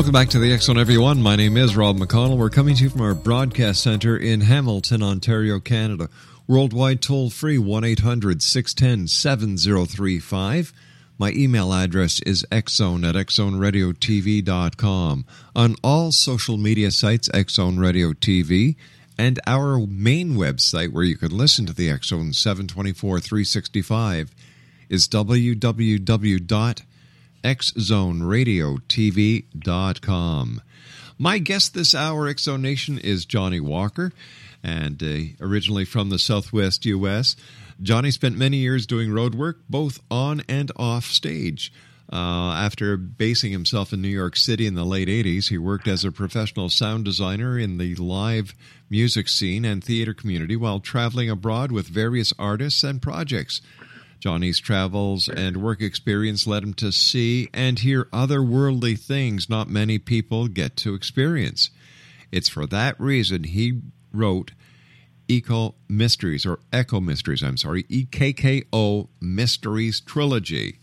Welcome back to the Zone, everyone. My name is Rob McConnell. We're coming to you from our broadcast center in Hamilton, Ontario, Canada. Worldwide toll free 1 800 610 7035. My email address is xzone at xzoneradiotv.com. On all social media sites, Xzone Radio TV, and our main website where you can listen to the Zone 724 365 is www xzoneradiotv.com. My guest this hour, Xzone Nation, is Johnny Walker, and uh, originally from the Southwest U.S. Johnny spent many years doing road work, both on and off stage. Uh, after basing himself in New York City in the late 80s, he worked as a professional sound designer in the live music scene and theater community while traveling abroad with various artists and projects. Johnny's travels and work experience led him to see and hear otherworldly things not many people get to experience. It's for that reason he wrote Eco Mysteries, or Echo Mysteries, I'm sorry, EKKO Mysteries Trilogy.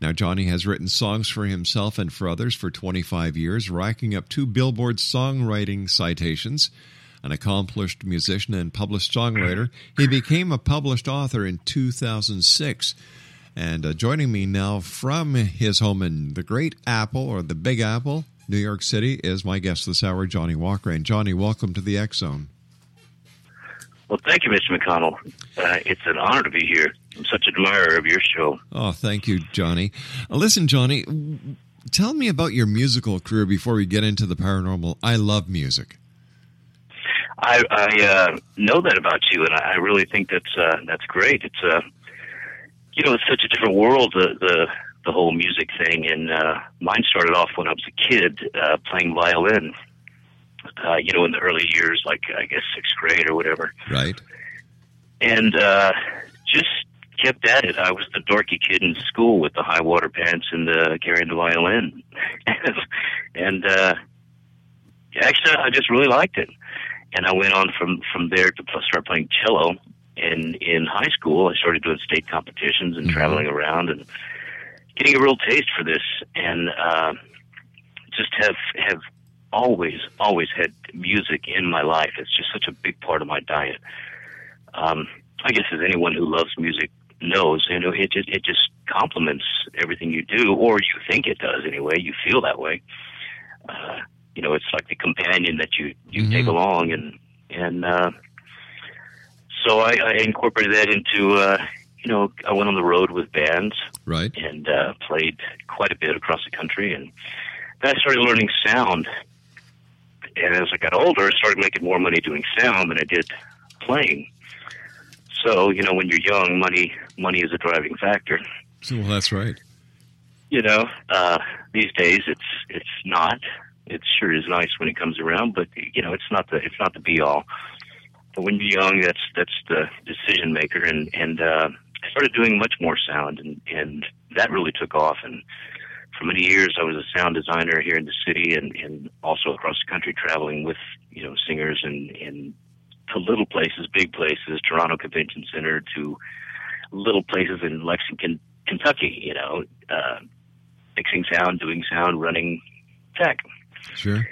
Now, Johnny has written songs for himself and for others for 25 years, racking up two Billboard songwriting citations an accomplished musician and published songwriter. He became a published author in 2006. And uh, joining me now from his home in the Great Apple or the Big Apple, New York City, is my guest this hour, Johnny Walker. And Johnny, welcome to the X Zone. Well, thank you, Mr. McConnell. Uh, it's an honor to be here. I'm such an admirer of your show. Oh, thank you, Johnny. Uh, listen, Johnny, tell me about your musical career before we get into the paranormal. I love music. I, I uh, know that about you, and I, I really think that's uh, that's great. It's uh, you know, it's such a different world the the, the whole music thing, and uh, mine started off when I was a kid uh, playing violin. Uh, you know, in the early years, like I guess sixth grade or whatever, Right. and uh, just kept at it. I was the dorky kid in school with the high water pants and the carrying the violin, and uh, actually, I just really liked it and I went on from from there to start playing cello. And in high school, I started doing state competitions and Mhm. traveling around and getting a real taste for this. And uh, just have have always always had music in my life. It's just such a big part of my diet. Um, I guess as anyone who loves music knows, you know, it just it just complements everything you do, or you think it does anyway. You feel that way. Uh, you know, it's like the companion that you you Mhm. take along, and and uh, so I, I incorporated that into uh, you know I went on the road with bands Right. and uh, played quite a bit across the country, and then I started learning sound. And as I got older, I started making more money doing sound than I did playing. So you know, when you're young, money money is a driving factor. Well, that's right. You know, uh, these days it's it's not. It sure is nice when it comes around, but you know, it's not the it's not the be all. But when you're young, that's that's the decision maker, and and uh, I started doing much more sound, and and that really took off. And for many years, I was a sound designer here in the city, and and also across the country, traveling with you know singers and and to little places, big places, Toronto Convention Center, to little places in Lexington, Kentucky. You know, uh, mixing sound, doing sound, running tech Sure.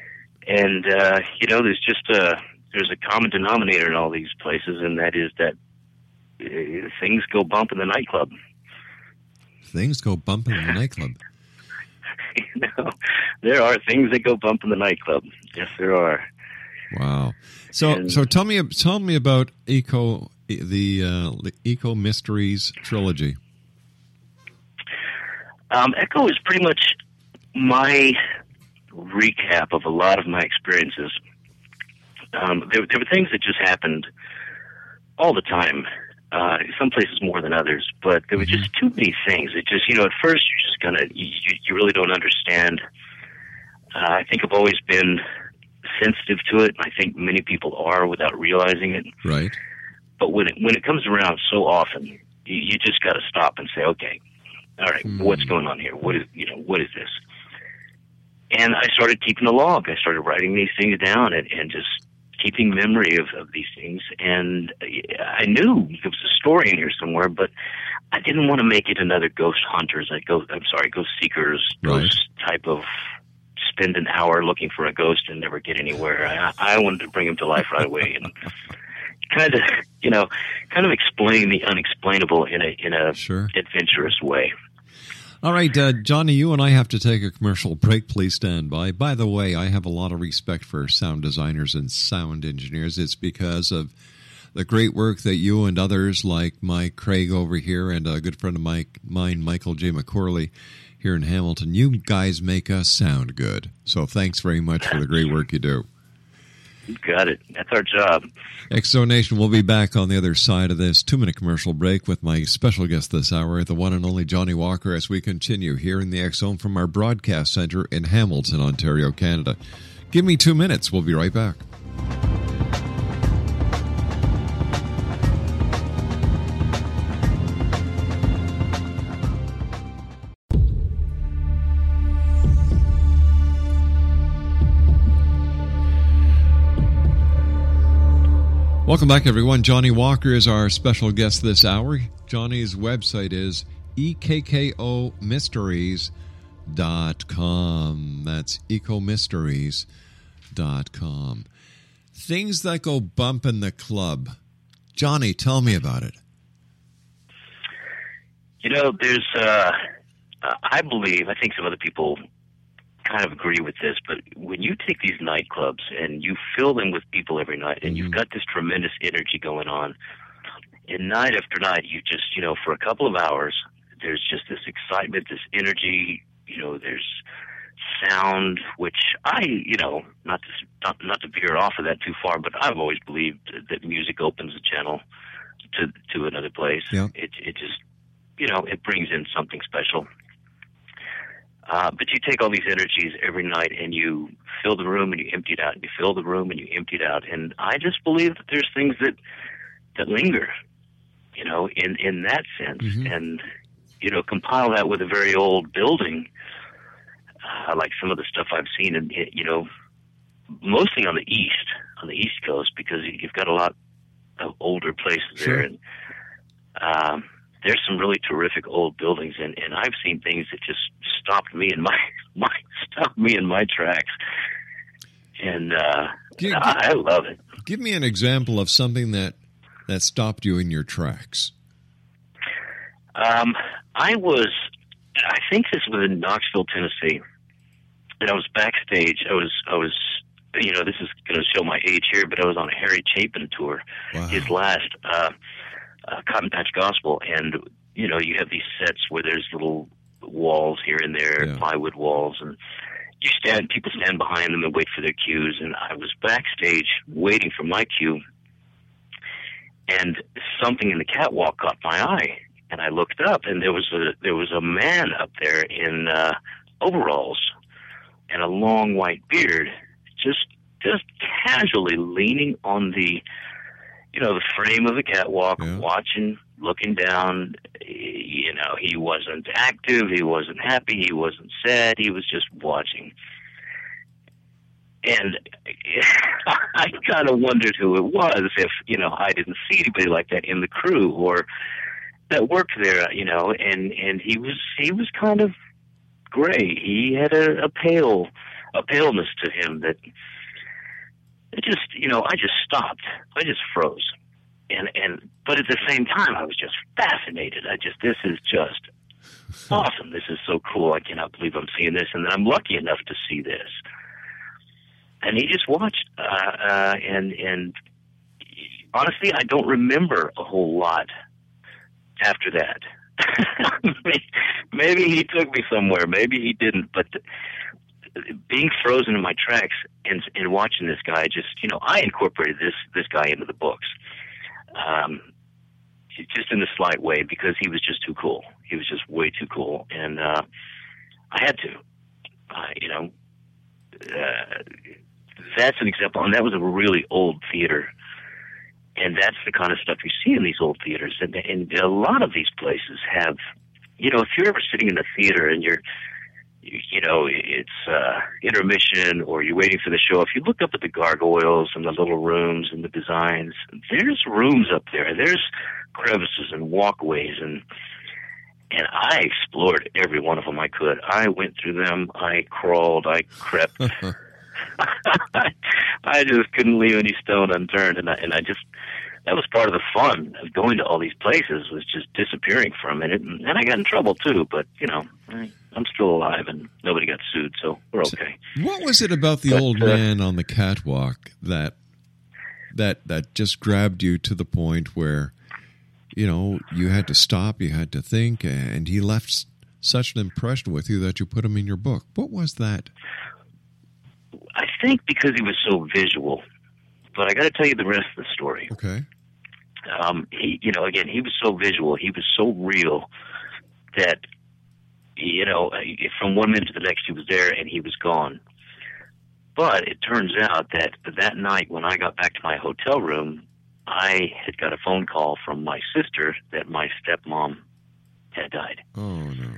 and uh, you know, there's just a there's a common denominator in all these places, and that is that uh, things go bump in the nightclub. Things go bump in the nightclub. you know, there are things that go bump in the nightclub. Yes, there are. Wow. So, And- so tell me, tell me about Eco, the uh, the Eco Mysteries trilogy. Um, Ekko is pretty much my recap of a lot of my experiences. Um, there, there were things that just happened all the time Uh, some places more than others, but there were just too many things. It just, you know, at first you're just gonna, you, you- really don't understand. Uh, I think I've always been sensitive to it. and I think many people are without realizing it. Right. But when it when it comes around so often, you, you just got to stop and say, okay, all right, what's going on here? What is you know what is this? And I started keeping a log. I started writing these things down and, and just keeping memory of, of these things. And I knew there was a story in here somewhere, but I didn't want to make it another ghost hunters. I go, I'm sorry, ghost seekers, Right. ghost type of spend an hour looking for a ghost and never get anywhere. I, I wanted to bring him to life right away and kind of, you know, kind of explain the unexplainable in a in a Sure. adventurous way. All right, uh, Johnny, you and I have to take a commercial break. Please stand by. By the way, I have a lot of respect for sound designers and sound engineers. It's because of the great work that you and others like Mike Craig over here and a good friend of Mike, mine, Michael J. McCorley, here in Hamilton. You guys make us sound good. So thanks very much for the great work you do. Got it. That's our job. Xzone Nation will be back on the other side of this two minute commercial break with my special guest this hour, the one and only Johnny Walker, as we continue here in the X from our broadcast center in Hamilton, Ontario, Canada. Give me two minutes. We'll be right back. Welcome back, everyone. Johnny Walker is our special guest this hour. Johnny's website is E ekkomysteries.com. That's ecomysteries.com. Things that go bump in the club. Johnny, tell me about it. You know, there's, uh, I believe, I think some other people kind of agree with this, but when you take these nightclubs and you fill them with people every night and you've mm-hmm. got this tremendous energy going on, and night after night, you just, you know, for a couple of hours, there's just this excitement, this energy, you know, there's sound, which I, you know, not to, not, not to veer off of that too far, but I've always believed that music opens a channel to, to another place. Yeah. It, it just, you know, it brings in something special. Uh, but you take all these energies every night and you fill the room and you empty it out and you fill the room and you empty it out. And I just believe that there's things that, that linger, you know, in, in that sense. And, you know, compile that with a very old building, uh, like some of the stuff I've seen in, in, you know, mostly on the east, on the east coast, because you've got a lot of older places Sure. there. And, um, there's some really terrific old buildings and, and I've seen things that just stopped me in my, my stopped me in my tracks. And uh Gi- gi- I, I love it. Give me an example of something that, that stopped you in your tracks. Um I was I think this was in Knoxville, Tennessee. And I was backstage. I was I was you know, this is gonna show my age here, but I was on a Harry Chapin tour. Wow. his last uh, uh, Cotton Patch Gospel, and you know you have these sets where there's little walls here and there, Yeah. plywood walls, and you stand. People stand behind them and wait for their cues. And I was backstage waiting for my cue, and something in the catwalk caught my eye, and I looked up, and there was a there was a man up there in uh, overalls and a long white beard, just just casually leaning on the you know, the frame of the catwalk, Yeah. watching, looking down. You know, he wasn't active, he wasn't happy, he wasn't sad, he was just watching. And I kind of wondered who it was if, you know, I didn't see anybody like that in the crew or that worked there, you know, and, and he was, he was kind of gray. He had a, a pale, a paleness to him that, it just you know I just stopped. I just froze, and and but at the same time I was just fascinated. I just this is just awesome. This is so cool. I cannot believe I'm seeing this, and then I'm lucky enough to see this. And he just watched, uh, uh, and and honestly, I don't remember a whole lot after that. maybe he took me somewhere, maybe he didn't, but being frozen in my tracks and and watching this guy just you know I incorporated this this guy into the books. Um, just in a slight way because he was just too cool. He was just way too cool, and uh, I had to. Uh, you know, uh, that's an example, and that was a really old theater. And that's the kind of stuff you see in these old theaters, and, and a lot of these places have, you know, if you're ever sitting in a theater and you're you, you know, it's uh, intermission or you're waiting for the show. If you look up at the gargoyles and the little rooms and the designs, there's rooms up there. There's crevices and walkways and and I explored every one of them I could. I went through them. I crawled. I crept. I just couldn't leave any stone unturned, and I and I just that was part of the fun of going to all these places was just disappearing for a minute, and, and I got in trouble too. But you know, I, I'm still alive, and nobody got sued, so we're okay. What was it about the But, old uh, man on the catwalk that that that just grabbed you to the point where you know you had to stop, you had to think, and he left such an impression with you that you put him in your book. What was that? I think because he was so visual, but I got to tell you the rest of the story. Okay. um, he, you know, again, he was so visual, he was so real that, you know, from one minute to the next, he was there and he was gone. But it turns out that that night when I got back to my hotel room, I had got a phone call from my sister that my stepmom had died. Oh no.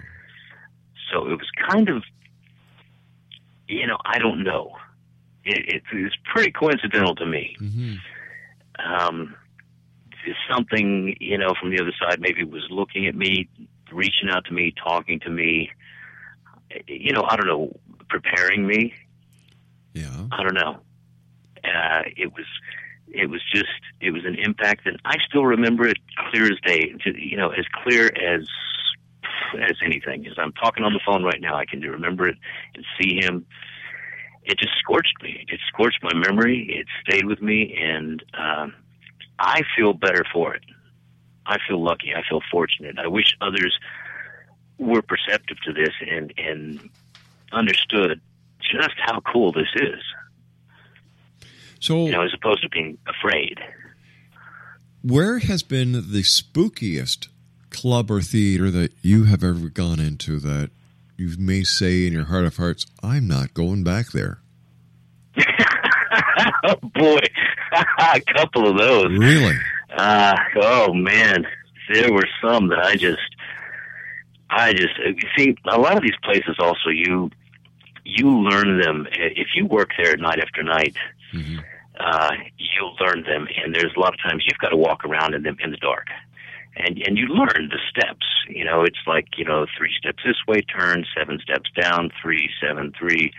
So it was kind of, you know, I don't know. It, it, it's pretty coincidental to me. hmm um, something, you know, from the other side maybe was looking at me, reaching out to me, talking to me, you know, I don't know, preparing me. Yeah. I don't know. Uh, it was, it was just, it was an impact that I still remember it clear as day, you know, as clear as, as anything. As I'm talking on the phone right now, I can remember it and see him. It just scorched me. It scorched my memory. It stayed with me, and um, I feel better for it. I feel lucky. I feel fortunate. I wish others were perceptive to this and and understood just how cool this is. So You know, as opposed to being afraid. where has been the spookiest club or theater that you have ever gone into that you may say in your heart of hearts, I'm not going back there? oh boy, a couple of those. Really? Uh, oh man, there were some that I just, I just see. A lot of these places also you, you learn them if you work there night after night. Mhm. Uh, you learn them, and there's a lot of times you've got to walk around in them in the dark, and and you learn the steps. You know, it's like you know three steps this way, turn seven steps down, three, seven, three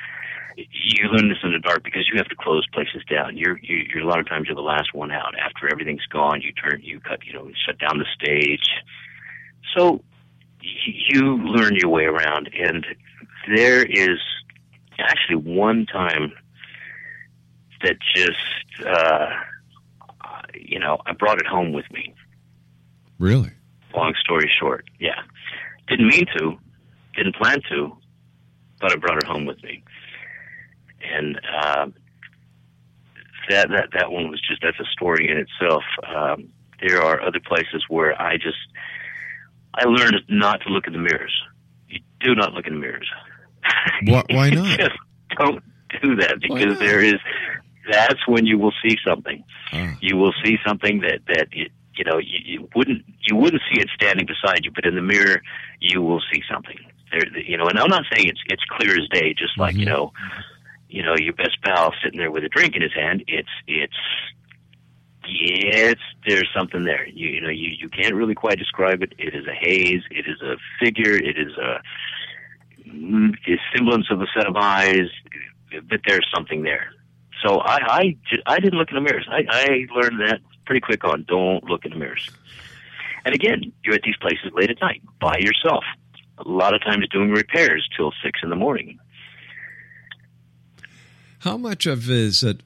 you learn this in the dark because you have to close places down. You're, you, you're a lot of times you're the last one out. After everything's gone, you turn, you cut, you know, shut down the stage. So you learn your way around, and there is actually one time that just, uh, you know, I brought it home with me. Really? Long story short, yeah, didn't mean to, didn't plan to, but I brought it home with me and uh, that that that one was just that's a story in itself. Um, there are other places where I just I learned not to look in the mirrors. You do not look in the mirrors. Why- why not? just don't do that because there is that's when you will see something. Ah, You will see something that that you, you know you, you wouldn't you wouldn't see it standing beside you, but in the mirror you will see something. There, you know, and I'm not saying it's it's clear as day, just like you Mhm. know, you know, your best pal sitting there with a drink in his hand. It's it's it's there's something there. You you know, you you can't really quite describe it. It is a haze. It is a figure. It is a, mm, a semblance of a set of eyes, but there's something there. So I I, I didn't look in the mirrors. I I learned that pretty quick on. Don't look in the mirrors. And again, you're at these places late at night by yourself. A lot of times doing repairs till six in the morning. How much of is it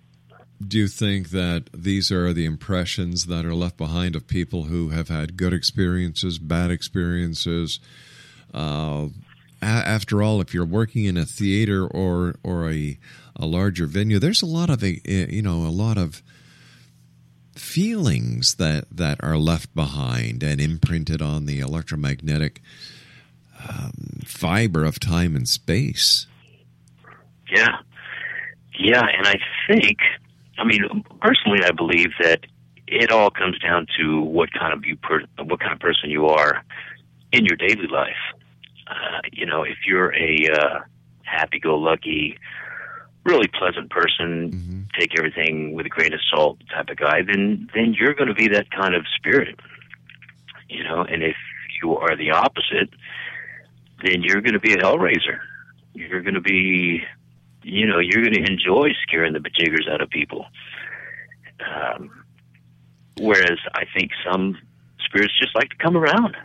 do you think that these are the impressions that are left behind of people who have had good experiences, bad experiences? Uh, a- after all, if you're working in a theater or or a a larger venue, there's a lot of a you know a lot of feelings that that are left behind and imprinted on the electromagnetic um, fiber of time and space. Yeah, yeah, and I think, I mean, personally, I believe that it all comes down to what kind of you per- what kind of person you are in your daily life. Uh, you know, if you're a uh, happy-go-lucky, really pleasant person, mm-hmm. take everything with a grain of salt type of guy, then then you're going to be that kind of spirit. You know, and if you are the opposite, then you're going to be a hellraiser. You're going to be, you know, you're going to enjoy scaring the bejiggers out of people. Um, whereas I think some spirits just like to come around.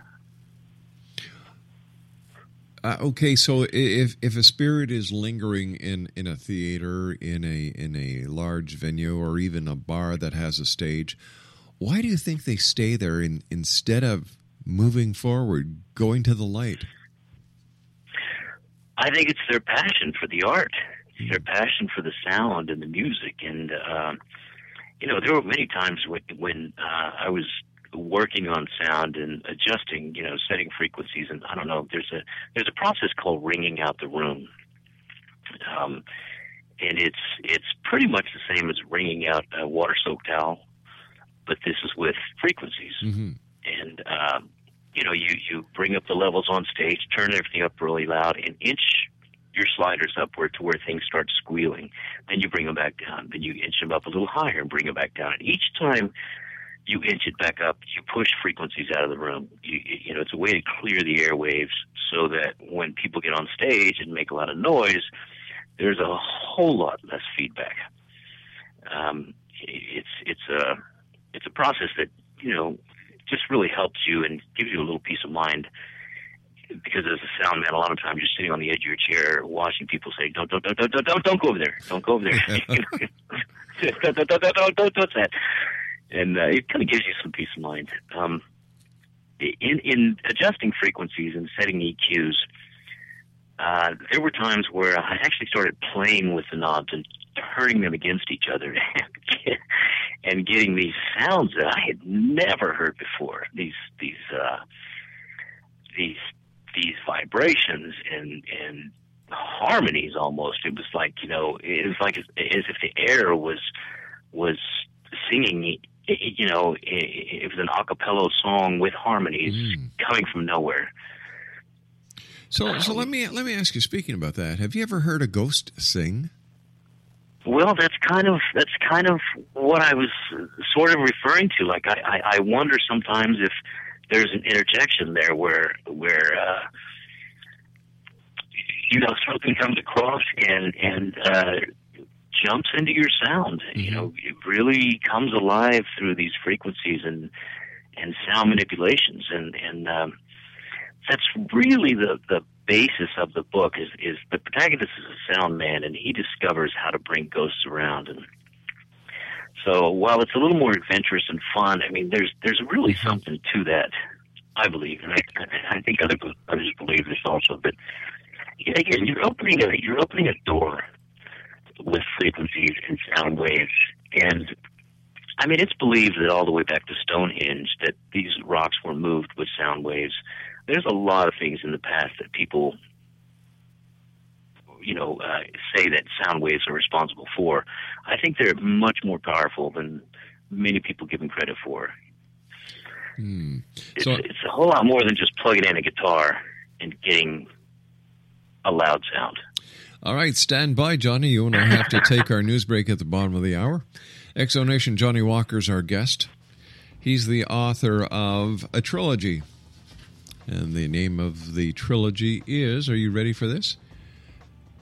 Uh, okay, so if if a spirit is lingering in, in a theater, in a in a large venue, or even a bar that has a stage, why do you think they stay there in, instead of moving forward, going to the light? I think it's their passion for the art, their passion for the sound and the music, and uh, you know there were many times when when uh, I was working on sound and adjusting, you know, setting frequencies. And I don't know, there's a there's a process called ringing out the room, um, and it's it's pretty much the same as ringing out a water soaked towel, but this is with frequencies. Mm-hmm. And um, you know, you you bring up the levels on stage, turn everything up really loud, and inch your sliders upward to where things start squealing. Then you bring them back down. Then you inch them up a little higher and bring them back down. And each time you inch it back up, you push frequencies out of the room. You, you know, it's a way to clear the airwaves so that when people get on stage and make a lot of noise, there's a whole lot less feedback. Um, it's it's a it's a process that you know just really helps you and gives you a little peace of mind. Because as a sound man, a lot of times you're sitting on the edge of your chair watching people say, "Don't, don't, don't, don't, don't, don't go over there! Don't go over there! don't, don't, don't, don't, don't, don't that." and uh, it kind of gives you some peace of mind. Um, in in adjusting frequencies and setting EQs, uh, there were times where I actually started playing with the knobs and turning them against each other and getting these sounds that I had never heard before. These these uh, these these vibrations and and harmonies almost. It was like you know, it was like as, as if the air was was singing you know, it, it, was an a cappella song with harmonies mm. coming from nowhere. So, so let me let me ask you. Speaking about that, have you ever heard a ghost sing? Well, that's kind of that's kind of what I was sort of referring to. Like, I, I, I wonder sometimes if there's an interjection there where where uh, you know something comes across and and uh, jumps into your sound. Mm-hmm. You know, it really comes alive through these frequencies and and sound manipulations, and and um, that's really the the basis of the book. Is is the protagonist is a sound man, and he discovers how to bring ghosts around and. So while it's a little more adventurous and fun, I mean, there's there's really mm-hmm. something to that, I believe, and I, I think other others believe this also. But again, you're opening a you're opening a door with frequencies and sound waves. And I mean, it's believed that all the way back to Stonehenge that these rocks were moved with sound waves. There's a lot of things in the past that people, you know, uh, say that sound waves are responsible for. I think they're much more powerful than many people give them credit for. Hmm. So, it's, it's a whole lot more than just plugging in a guitar and getting a loud sound. All right, stand by, Johnny. You and I have to take our news break at the bottom of the hour. Xzone Nation Johnny Walker's our guest. He's the author of a trilogy. And the name of the trilogy is, are you ready for this?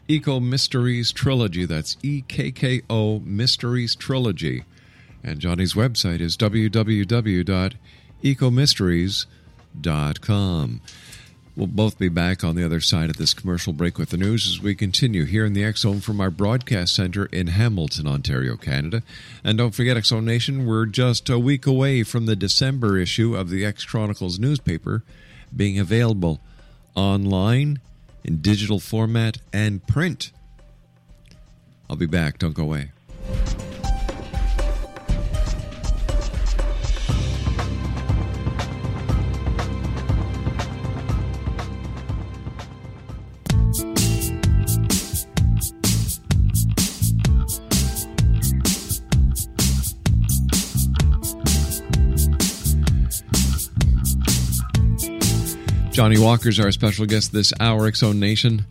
Ekko Mysteries Trilogy. That's E K K O Mysteries Trilogy. And Johnny's website is www.ekkomysteries.com. We'll both be back on the other side of this commercial break with the news as we continue here in the Zone from our broadcast center in Hamilton, Ontario, Canada. And don't forget, Zone Nation, we're just a week away from the December issue of the X Chronicles newspaper being available online, in digital format, and print. I'll be back. Don't go away. Johnny Walker's our special guest this hour, Zone Nation,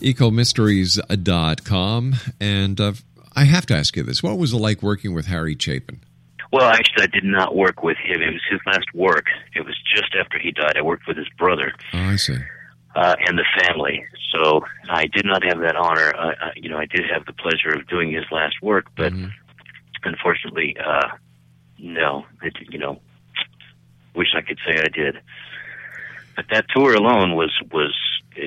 ecomysteries.com. And uh, I have to ask you this what was it like working with Harry Chapin? Well, actually, I did not work with him. It was his last work. It was just after he died. I worked with his brother. Oh, I see. Uh, and the family. So I did not have that honor. Uh, you know, I did have the pleasure of doing his last work, but Mhm. unfortunately, uh, no. It, you know, wish I could say I did. But that tour alone was was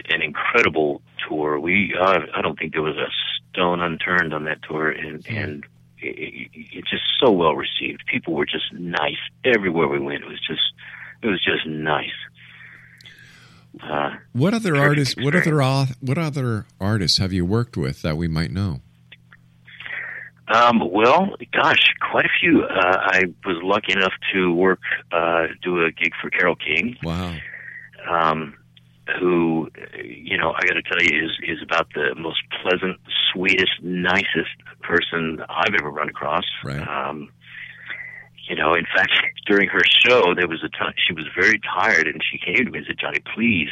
an incredible tour. We uh, I don't think there was a stone unturned on that tour, and and it, it, it's just so well received. People were just nice everywhere we went. It was just it was just nice. Uh, What other artists? What other what other artists have you worked with that we might know? Um, well, gosh, quite a few. Uh, I was lucky enough to work, uh, do a gig for Carole King, Wow. Um, who, you know, I got to tell you, is is about the most pleasant, sweetest, nicest person I've ever run across. Right. Um, you know, in fact, during her show, there was a time she was very tired, and she came to me and said, "Johnny, please."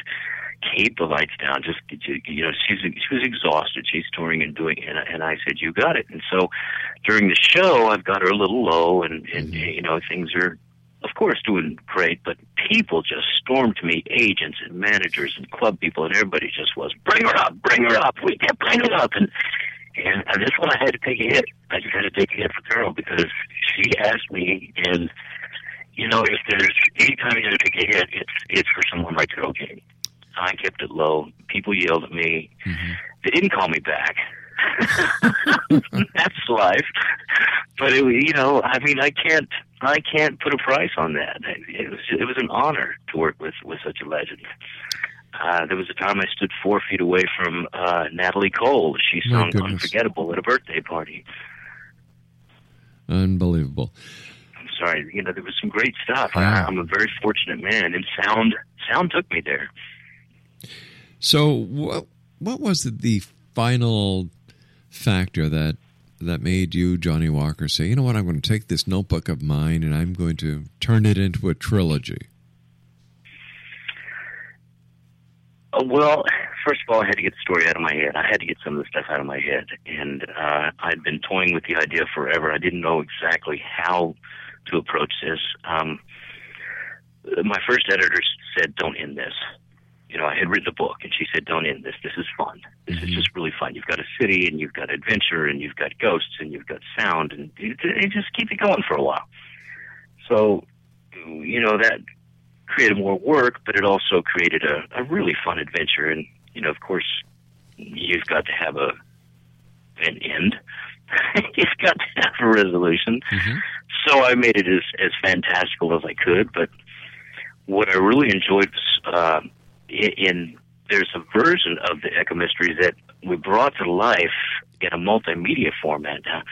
Keep the lights down. Just you know, she's she was exhausted. She's touring and doing, and and I said, "You got it." And so, during the show, I've got her a little low, and and Mhm. you know, things are, of course, doing great. But people just stormed to me, agents and managers and club people, and everybody just was, "Bring her up, bring her up." We can't bring her up, and and this one I had to take a hit. I just had to take a hit for Carole because she asked me, and you know, if there's any time you have to take a hit, it's it's for someone like Carole King. I kept it low. People yelled at me. Mhm. They didn't call me back. That's life. But it, you know, I mean, I can't, I can't put a price on that. It was, it was an honor to work with with such a legend. Uh, there was a time I stood four feet away from uh, Natalie Cole. She sung "Unforgettable" at a birthday party. Unbelievable. I'm sorry, you know, there was some great stuff. I, I'm a very fortunate man, and sound, sound took me there. So, what what was the final factor that that made you, Johnny Walker, say, you know what, I'm going to take this notebook of mine and I'm going to turn it into a trilogy? Uh, well, first of all, I had to get the story out of my head. I had to get some of the stuff out of my head, and uh, I'd been toying with the idea forever. I didn't know exactly how to approach this. Um, my first editor said, "Don't end this." You know, I had written a book, and she said, "Don't end this. This is fun. This is Mhm. just really fun. You've got a city, and you've got adventure, and you've got ghosts, and you've got sound, and you, you just keep it going for a while." So, you know, that created more work, but it also created a, a really fun adventure. And you know, of course, you've got to have a an end. you've got to have a resolution. Mhm. So I made it as as fantastical as I could. But what I really enjoyed was uh, in, there's a version of the Ekko Mysteries that we brought to life in a multimedia format. Now,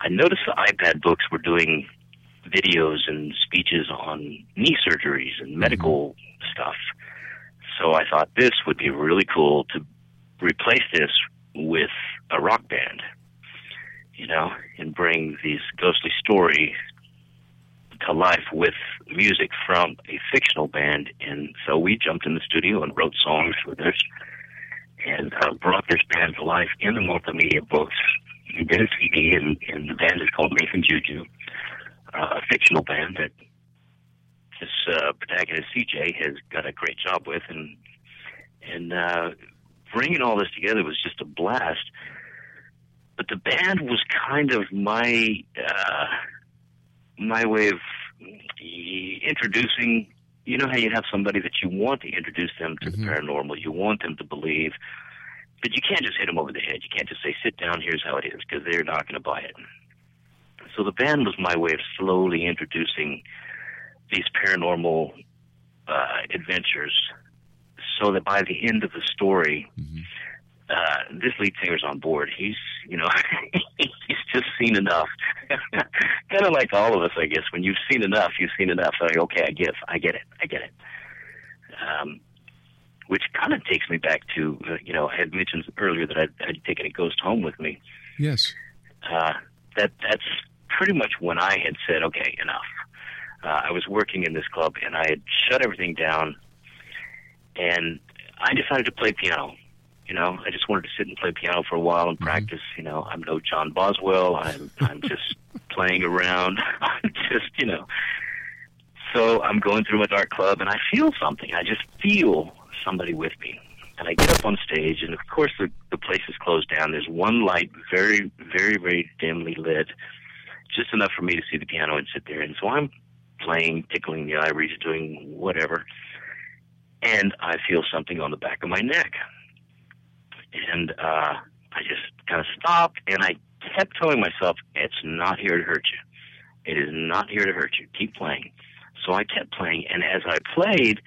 I noticed the iPad books were doing videos and speeches on knee surgeries and mm-hmm. medical stuff. So I thought this would be really cool to replace this with a rock band, you know, and bring these ghostly stories to life with music from a fictional band. And so we jumped in the studio and wrote songs for this and uh, brought this band to life in the multimedia books. We did a CD, and, and the band is called Nathan Juju, uh, a fictional band that this uh, protagonist CJ has got a great job with, and and uh, bringing all this together was just a blast. But the band was kind of my uh, my way of introducing. You know how you have somebody that you want to introduce them to Mhm. the paranormal, you want them to believe, but you can't just hit them over the head. You can't just say, "Sit down, here's how it is," because they're not going to buy it. So the band was my way of slowly introducing these paranormal uh, adventures, so that by the end of the story, Mhm. Uh, this lead singer's on board. He's, you know, he's just seen enough. kind of like all of us, I guess. When you've seen enough, you've seen enough. So, Like, okay, I get, I get it, I get it. Um, which kind of takes me back to, uh, you know, I had mentioned earlier that I'd, I'd taken a ghost home with me. Yes. Uh, that that's pretty much when I had said, okay, enough. Uh, I was working in this club and I had shut everything down, and I decided to play piano. You know, I just wanted to sit and play piano for a while and mm-hmm. practice. You know, I'm no John Boswell. I'm I'm just playing around. I'm just you know. So I'm going through a dark club and I feel something. I just feel somebody with me. And I get up on stage, and of course the the place is closed down. There's one light, very, very, very dimly lit, just enough for me to see the piano and sit there. And so I'm playing, tickling the ivories, doing whatever, and I feel something on the back of my neck. And uh, I just kind of stopped, and I kept telling myself, "It's not here to hurt you. It is not here to hurt you. Keep playing." So I kept playing, and as I played,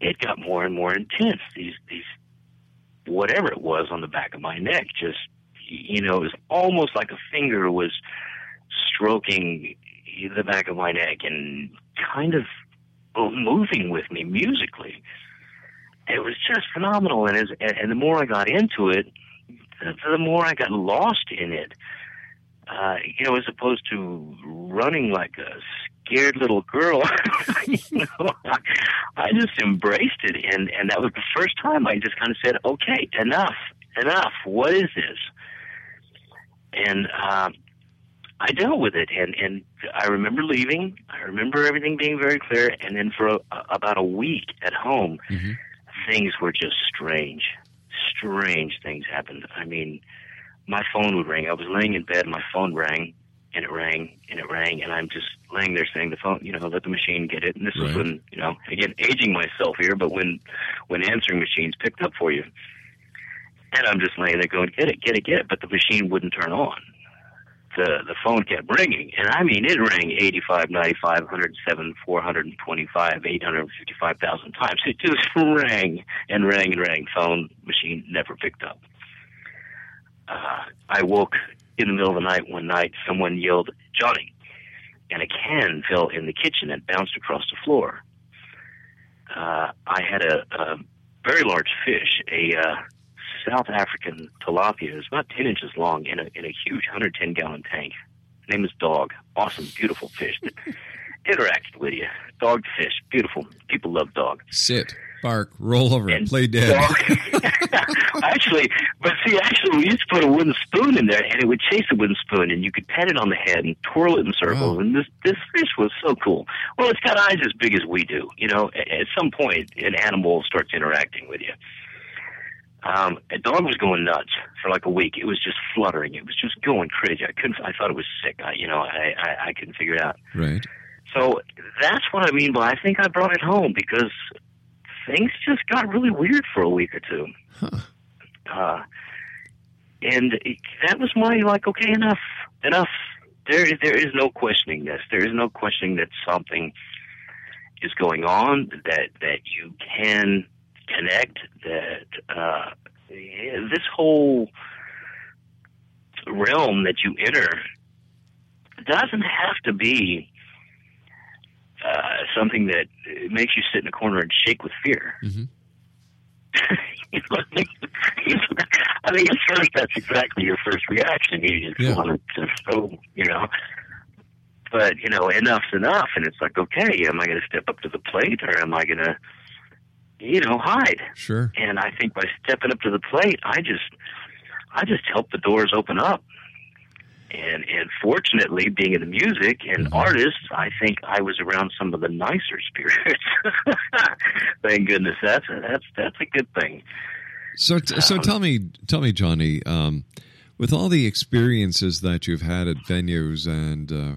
it got more and more intense. These these whatever it was on the back of my neck just you know, it was almost like a finger was stroking the back of my neck and kind of moving with me musically. It was just phenomenal, and as and the more I got into it, the, more I got lost in it. Uh, you know, as opposed to running like a scared little girl, know, I just embraced it, and and that was the first time I just kind of said, "Okay, enough, enough. What is this?" And um, I dealt with it, and and I remember leaving. I remember everything being very clear, and then for a, about a week at home, Mm-hmm. Things were just strange. Strange things happened. I mean, my phone would ring. I was laying in bed, my phone rang, and it rang, and it rang, and I'm just laying there saying the phone, you know, let the machine get it. And this was when, you know, again, aging myself here, but when when answering machines picked up for you, and I'm just laying there going, get it, get it, get it, but the machine wouldn't turn on. The the phone kept ringing, and I mean, it rang 85, 95, 107, 425, 855,000 times. It just rang and rang and rang. Phone machine never picked up. Uh, I woke in the middle of the night one night. Someone yelled, "Johnny!" and a can fell in the kitchen and bounced across the floor. Uh, I had a, a very large fish, a uh, South African tilapia. is about 10 inches long in a, in a huge 110 gallon tank. name is Dog. Awesome, beautiful fish that interacted with you. Dog fish, beautiful. People love dog. Sit, bark, roll over, And play dead. dog- actually, but see, actually, we used to put a wooden spoon in there, and it would chase the wooden spoon, and you could pat it on the head and twirl it in circles. Wow. And this this fish was so cool. Well, it's got eyes as big as we do. You know, at, at some point, an animal starts interacting with you. Um, a dog was going nuts for like a week. It was just fluttering. It was just going crazy. I couldn't. I thought it was sick. I, you know, I, I I couldn't figure it out. Right. So that's what I mean by I think I brought it home because things just got really weird for a week or two. Huh. Uh, and it- that was my like, okay, enough, enough. There, there is no questioning this. There is no questioning that something is going on. That that you can connect. That uh, this whole realm that you enter doesn't have to be uh, something that makes you sit in a corner and shake with fear. Mhm. you know, I think at first that's exactly your first reaction. You just Yeah. want to go, you know. But you know, enough's enough, and it's like, okay, am I going to step up to the plate, or am I going to, you know, hide? Sure. And I think by stepping up to the plate, I just, I just helped the doors open up. And and fortunately, being in the music and Mhm. artists, I think I was around some of the nicer spirits. Thank goodness, that's a, that's that's a good thing. So, t- so Um, tell me, tell me, Johnny, um, with all the experiences that you've had at venues and uh,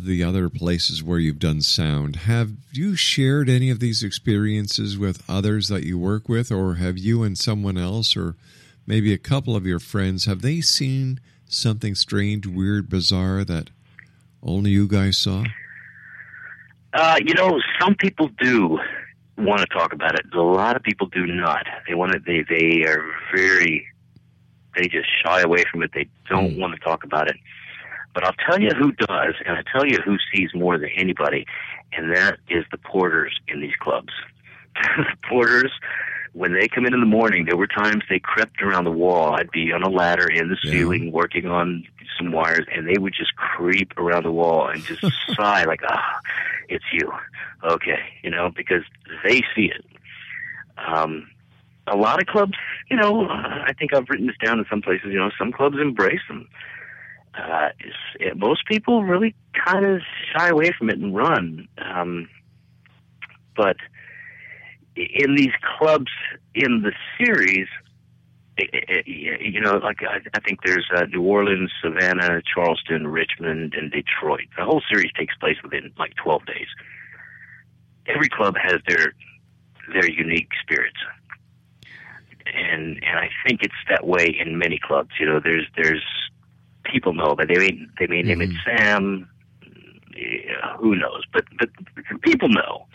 the other places where you've done sound, have you shared any of these experiences with others that you work with, or have you and someone else, or maybe a couple of your friends, have they seen something strange, weird, bizarre that only you guys saw? Uh, you know, some people do want to talk about it. A lot of people do not. They want to. They they are very. They just shy away from it. They don't Hmm. want to talk about it. But I'll tell you who does, and I'll tell you who sees more than anybody, and that is the porters in these clubs. porters, when they come in in the morning, there were times they crept around the wall. I'd be on a ladder in the Yeah. ceiling working on some wires, and they would just creep around the wall and just sigh like, ah, it's you. Okay, you know, because they see it. Um, a lot of clubs, you know, I think I've written this down in some places. You know, some clubs embrace them. Uh, it, most people really kind of shy away from it and run. Um, but in these clubs in the series, you know, like I, I think there's uh, New Orleans, Savannah, Charleston, Richmond, and Detroit. The whole series takes place within like 12 days. Every club has their their unique spirits, and and I think it's that way in many clubs. You know, there's there's people know, but they may they may name it Mm-hmm. Sam. Yeah, who knows? But but people know.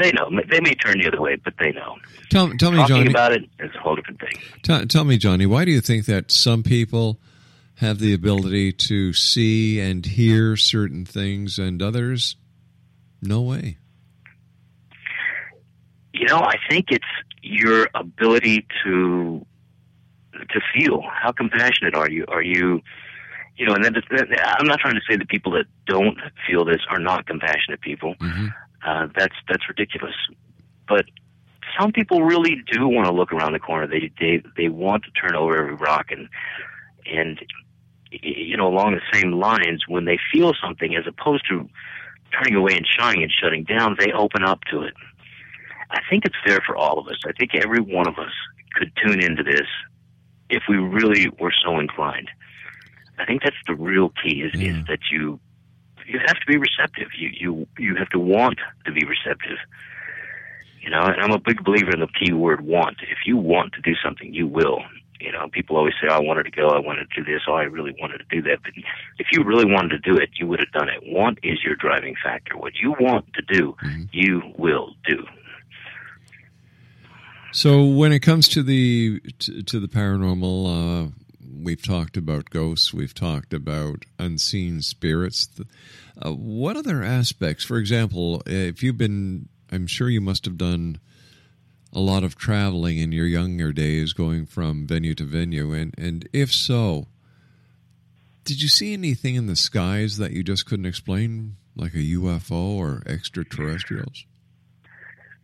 They know. They may turn the other way, but they know. Tell, tell me, Talking Johnny. about it is a whole different thing. T- tell me, Johnny, why do you think that some people have the ability to see and hear certain things and others no way? You know, I think it's your ability to to feel. How compassionate are you? Are you, you know? And then I'm not trying to say that people that don't feel this are not compassionate people. Mhm. Uh, that's that's ridiculous. But some people really do want to look around the corner. They they they want to turn over every rock and and you know along the same lines when they feel something as opposed to turning away and shying and shutting down, they open up to it. I think it's there for all of us. I think every one of us could tune into this if we really were so inclined. I think that's the real key is, Yeah. is that you you have to be receptive. You you you have to want to be receptive. You know, and I'm a big believer in the key word want. If you want to do something, you will. You know, people always say, oh, I wanted to go, I wanted to do this, oh, I really wanted to do that. But if you really wanted to do it, you would have done it. Want is your driving factor. What you want to do, you will do. So, when it comes to the to, to the paranormal, uh, we've talked about ghosts, we've talked about unseen spirits. Uh, what other aspects? For example, if you've been, I'm sure you must have done a lot of traveling in your younger days, going from venue to venue, and and if so, did you see anything in the skies that you just couldn't explain, like a UFO or extraterrestrials?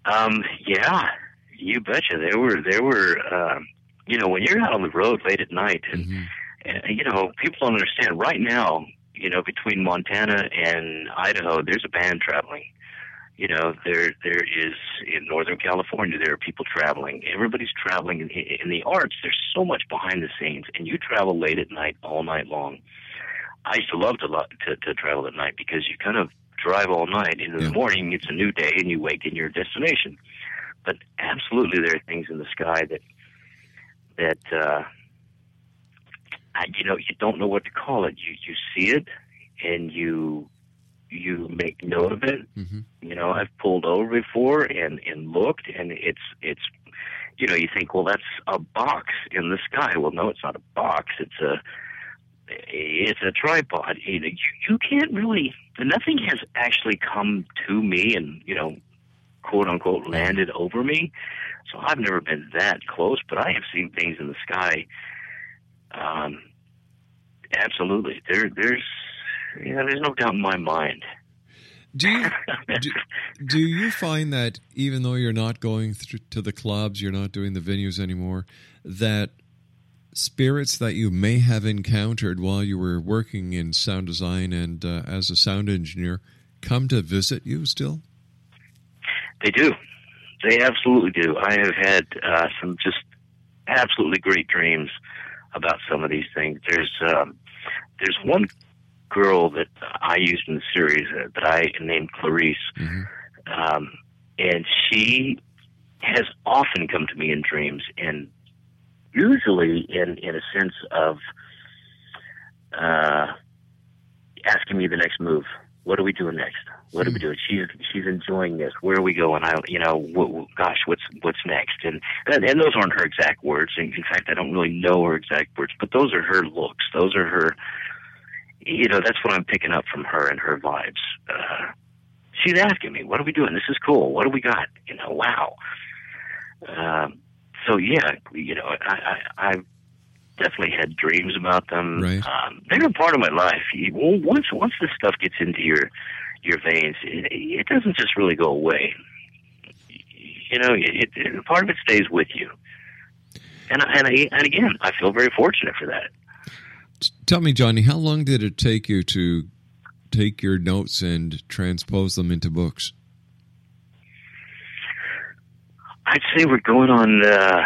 Um, yeah, you betcha. There were there were um, you know when you're out on the road late at night, and, Mhm. and you know people don't understand. Right now, you know between Montana and Idaho, there's a band traveling. You know there there is in Northern California there are people traveling. Everybody's traveling in, in the arts. There's so much behind the scenes, and you travel late at night all night long. I used to love to lo- to, to travel at night because you kind of drive all night. and In Yeah. the morning, it's a new day, and you wake in your destination. But absolutely, there are things in the sky that that uh, I, you know you don't know what to call it. You you see it, and you you make note of it. Mhm. You know, I've pulled over before and and looked, and it's it's you know you think, well, that's a box in the sky. Well, no, it's not a box. It's a it's a tripod. You, know, you, you can't really. Nothing has actually come to me and you know, quote unquote, landed over me. So I've never been that close, but I have seen things in the sky. Um, absolutely, there, there's, yeah, there's no doubt in my mind. Do you do, do you find that even though you're not going through to the clubs, you're not doing the venues anymore, that spirits that you may have encountered while you were working in sound design and uh, as a sound engineer come to visit you still? They do. They absolutely do. I have had uh, some just absolutely great dreams about some of these things. There's um, there's one girl that I used in the series uh, that I named Clarice, Mhm. um, and she has often come to me in dreams, and usually in in a sense of uh, asking me the next move. What are we doing next? What are we doing? She's she's enjoying this. Where are we going? I you know, what, gosh, what's what's next? And, and and those aren't her exact words. In, in fact, I don't really know her exact words, but those are her looks. Those are her. You know, that's what I'm picking up from her and her vibes. Uh, she's asking me, "What are we doing? This is cool. What do we got?" You know, wow. Um, so yeah, you know, I, I I've definitely had dreams about them. Right. Um, they were part of my life. You, well, once once this stuff gets into your your veins, it, it doesn't just really go away. You know, it, it, part of it stays with you. And and I, and again, I feel very fortunate for that. Tell me, Johnny, how long did it take you to take your notes and transpose them into books? I'd say we're going on uh,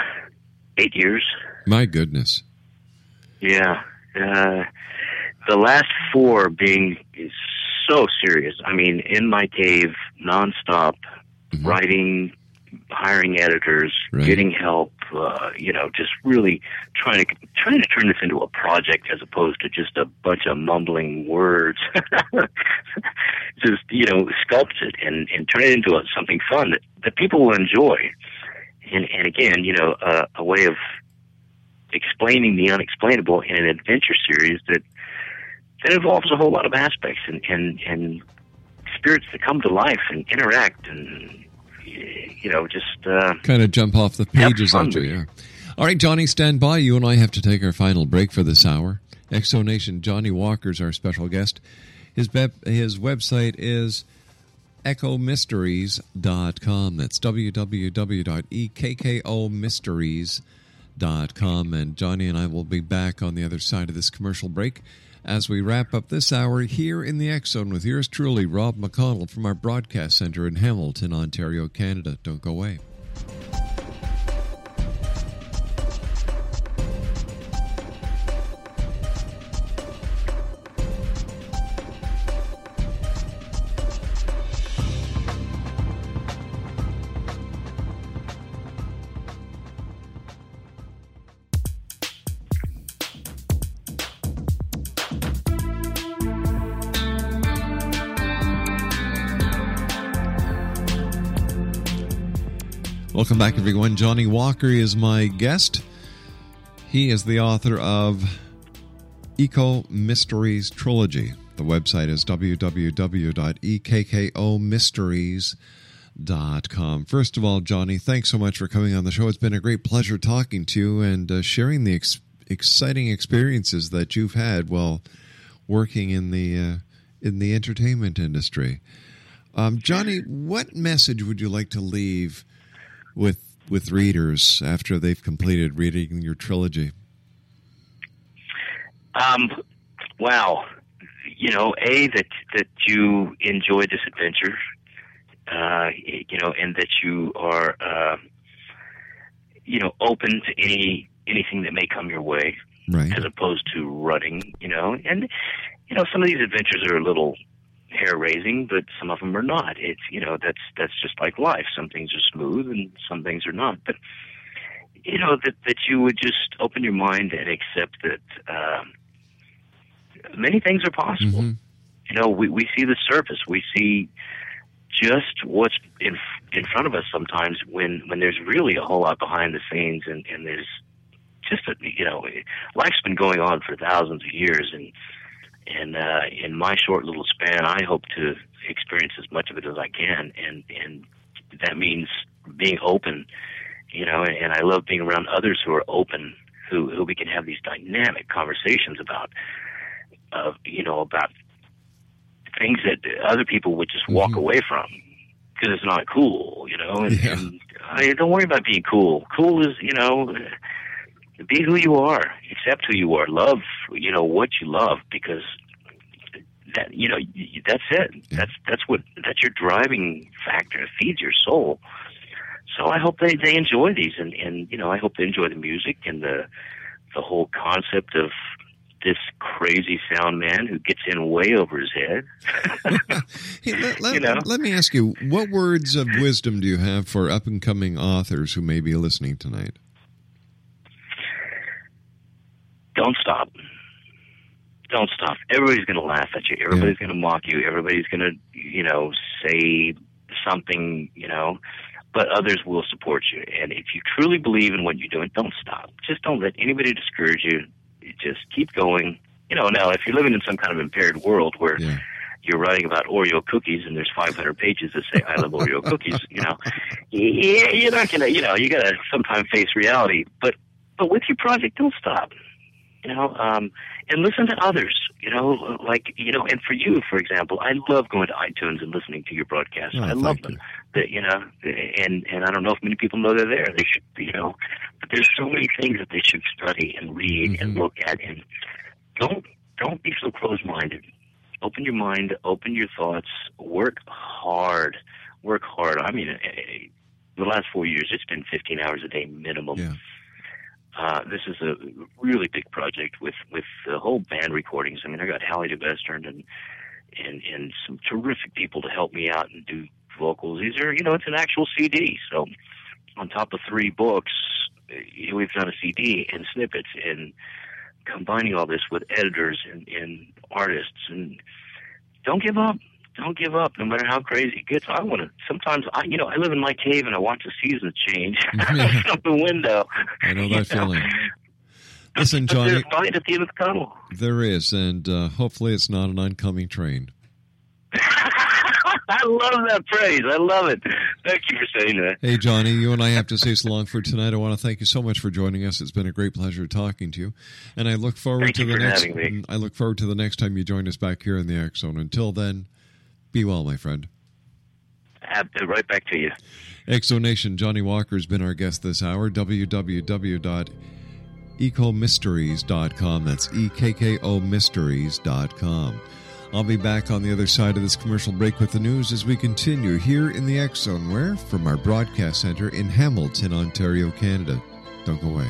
eight years. My goodness. Yeah. Uh, the last four being so serious. I mean, in my cave, nonstop, mm-hmm. writing, hiring editors, right. getting help. Uh, you know, just really trying to trying to turn this into a project as opposed to just a bunch of mumbling words. just you know, sculpt it and and turn it into a, something fun that that people will enjoy. And and again, you know, uh, a way of explaining the unexplainable in an adventure series that that involves a whole lot of aspects and and and spirits that come to life and interact and you know just uh, kind of jump off the pages onto you. All right, Johnny, stand by. You and I have to take our final break for this hour. Xzone Nation Johnny Walker's our special guest. His web, his website is ekkomysteries.com. That's www.ekkomysteries.com. And Johnny and I will be back on the other side of this commercial break as we wrap up this hour here in the X Zone with yours truly, Rob McConnell from our broadcast center in Hamilton, Ontario, Canada. Don't go away. Back, everyone. Johnny Walker is my guest. He is the author of Ekko Mysteries Trilogy. The website is www.ekkomysteries.com. First of all, Johnny, thanks so much for coming on the show. It's been a great pleasure talking to you and uh, sharing the ex- exciting experiences that you've had while working in the uh, in the entertainment industry. Um, Johnny, what message would you like to leave? With with readers after they've completed reading your trilogy? Um, wow, you know, a that that you enjoy this adventure, uh, you know, and that you are, uh, you know, open to any anything that may come your way, right. as opposed to running, you know, and you know, some of these adventures are a little hair raising, but some of them are not. It's you know that's that's just like life. Some things are smooth and some things are not. But you know that that you would just open your mind and accept that um, many things are possible. Mm-hmm. You know, we we see the surface. We see just what's in in front of us sometimes when when there's really a whole lot behind the scenes and and there's just a you know life's been going on for thousands of years and and uh, in my short little span, I hope to experience as much of it as I can, and and that means being open, you know. And, and I love being around others who are open, who who we can have these dynamic conversations about, of uh, you know, about things that other people would just walk mm-hmm. away from because it's not cool, you know. And, yeah. and I, don't worry about being cool. Cool is, you know be who you are, accept who you are, love, you know, what you love because that, you know, that's it. That's, that's what, that's your driving factor. It feeds your soul. So I hope they, they enjoy these and, and, you know, I hope they enjoy the music and the, the whole concept of this crazy sound man who gets in way over his head. hey, let, let, you know? let me ask you, what words of wisdom do you have for up and coming authors who may be listening tonight? Don't stop. Don't stop. Everybody's going to laugh at you. Everybody's yeah. going to mock you. Everybody's going to, you know, say something, you know, but others will support you. And if you truly believe in what you're doing, don't stop. Just don't let anybody discourage you. Just keep going. You know, now if you're living in some kind of impaired world where yeah. you're writing about Oreo cookies and there's 500 pages that say I love Oreo cookies, you know, you're not gonna, you know, you gotta sometimes face reality. But but with your project, don't stop you know, um, and listen to others, you know, like, you know, and for you, for example, I love going to iTunes and listening to your broadcasts. Oh, I love them. you. That, you know, and, and I don't know if many people know they're there. They should, you know, but there's so many things that they should study and read and Mhm. look at and don't, don't be so closed-minded. Open your mind, open your thoughts, work hard, work hard. I mean, eh, the last four years, it's been 15 hours a day minimum. Yeah. Uh, this is a really big project with with the whole band recordings. I mean, I got Hallie DeVestern and and and some terrific people to help me out and do vocals. These are, you know, it's an actual CD. So on top of three books, eh, we've done a CD and snippets and combining all this with editors and, and artists. And don't give up. Don't give up, no matter how crazy it gets. I want to. Sometimes I, you know, I live in my cave and I watch the seasons change from the window. I know that feeling. Listen, Johnny, there's light at the end of the tunnel. there is, and uh, hopefully it's not an oncoming train. I love that phrase. I love it. Thank you for saying that. Hey, Johnny, you and I have to say so long for tonight. I want to thank you so much for joining us. It's been a great pleasure talking to you, and I look forward Thank to the next. I look forward to the next time you join us back here in the X Zone. Until then, be well, my friend. Ab- uh, Right back to you. Xzone Nation, Johnny Walker has been our guest this hour. www.ekkomysteries.com. That's E K K O Mysteries.com. I'll be back on the other side of this commercial break with the news as we continue here in the X Zone, where from our broadcast center in Hamilton, Ontario, Canada. Don't go away.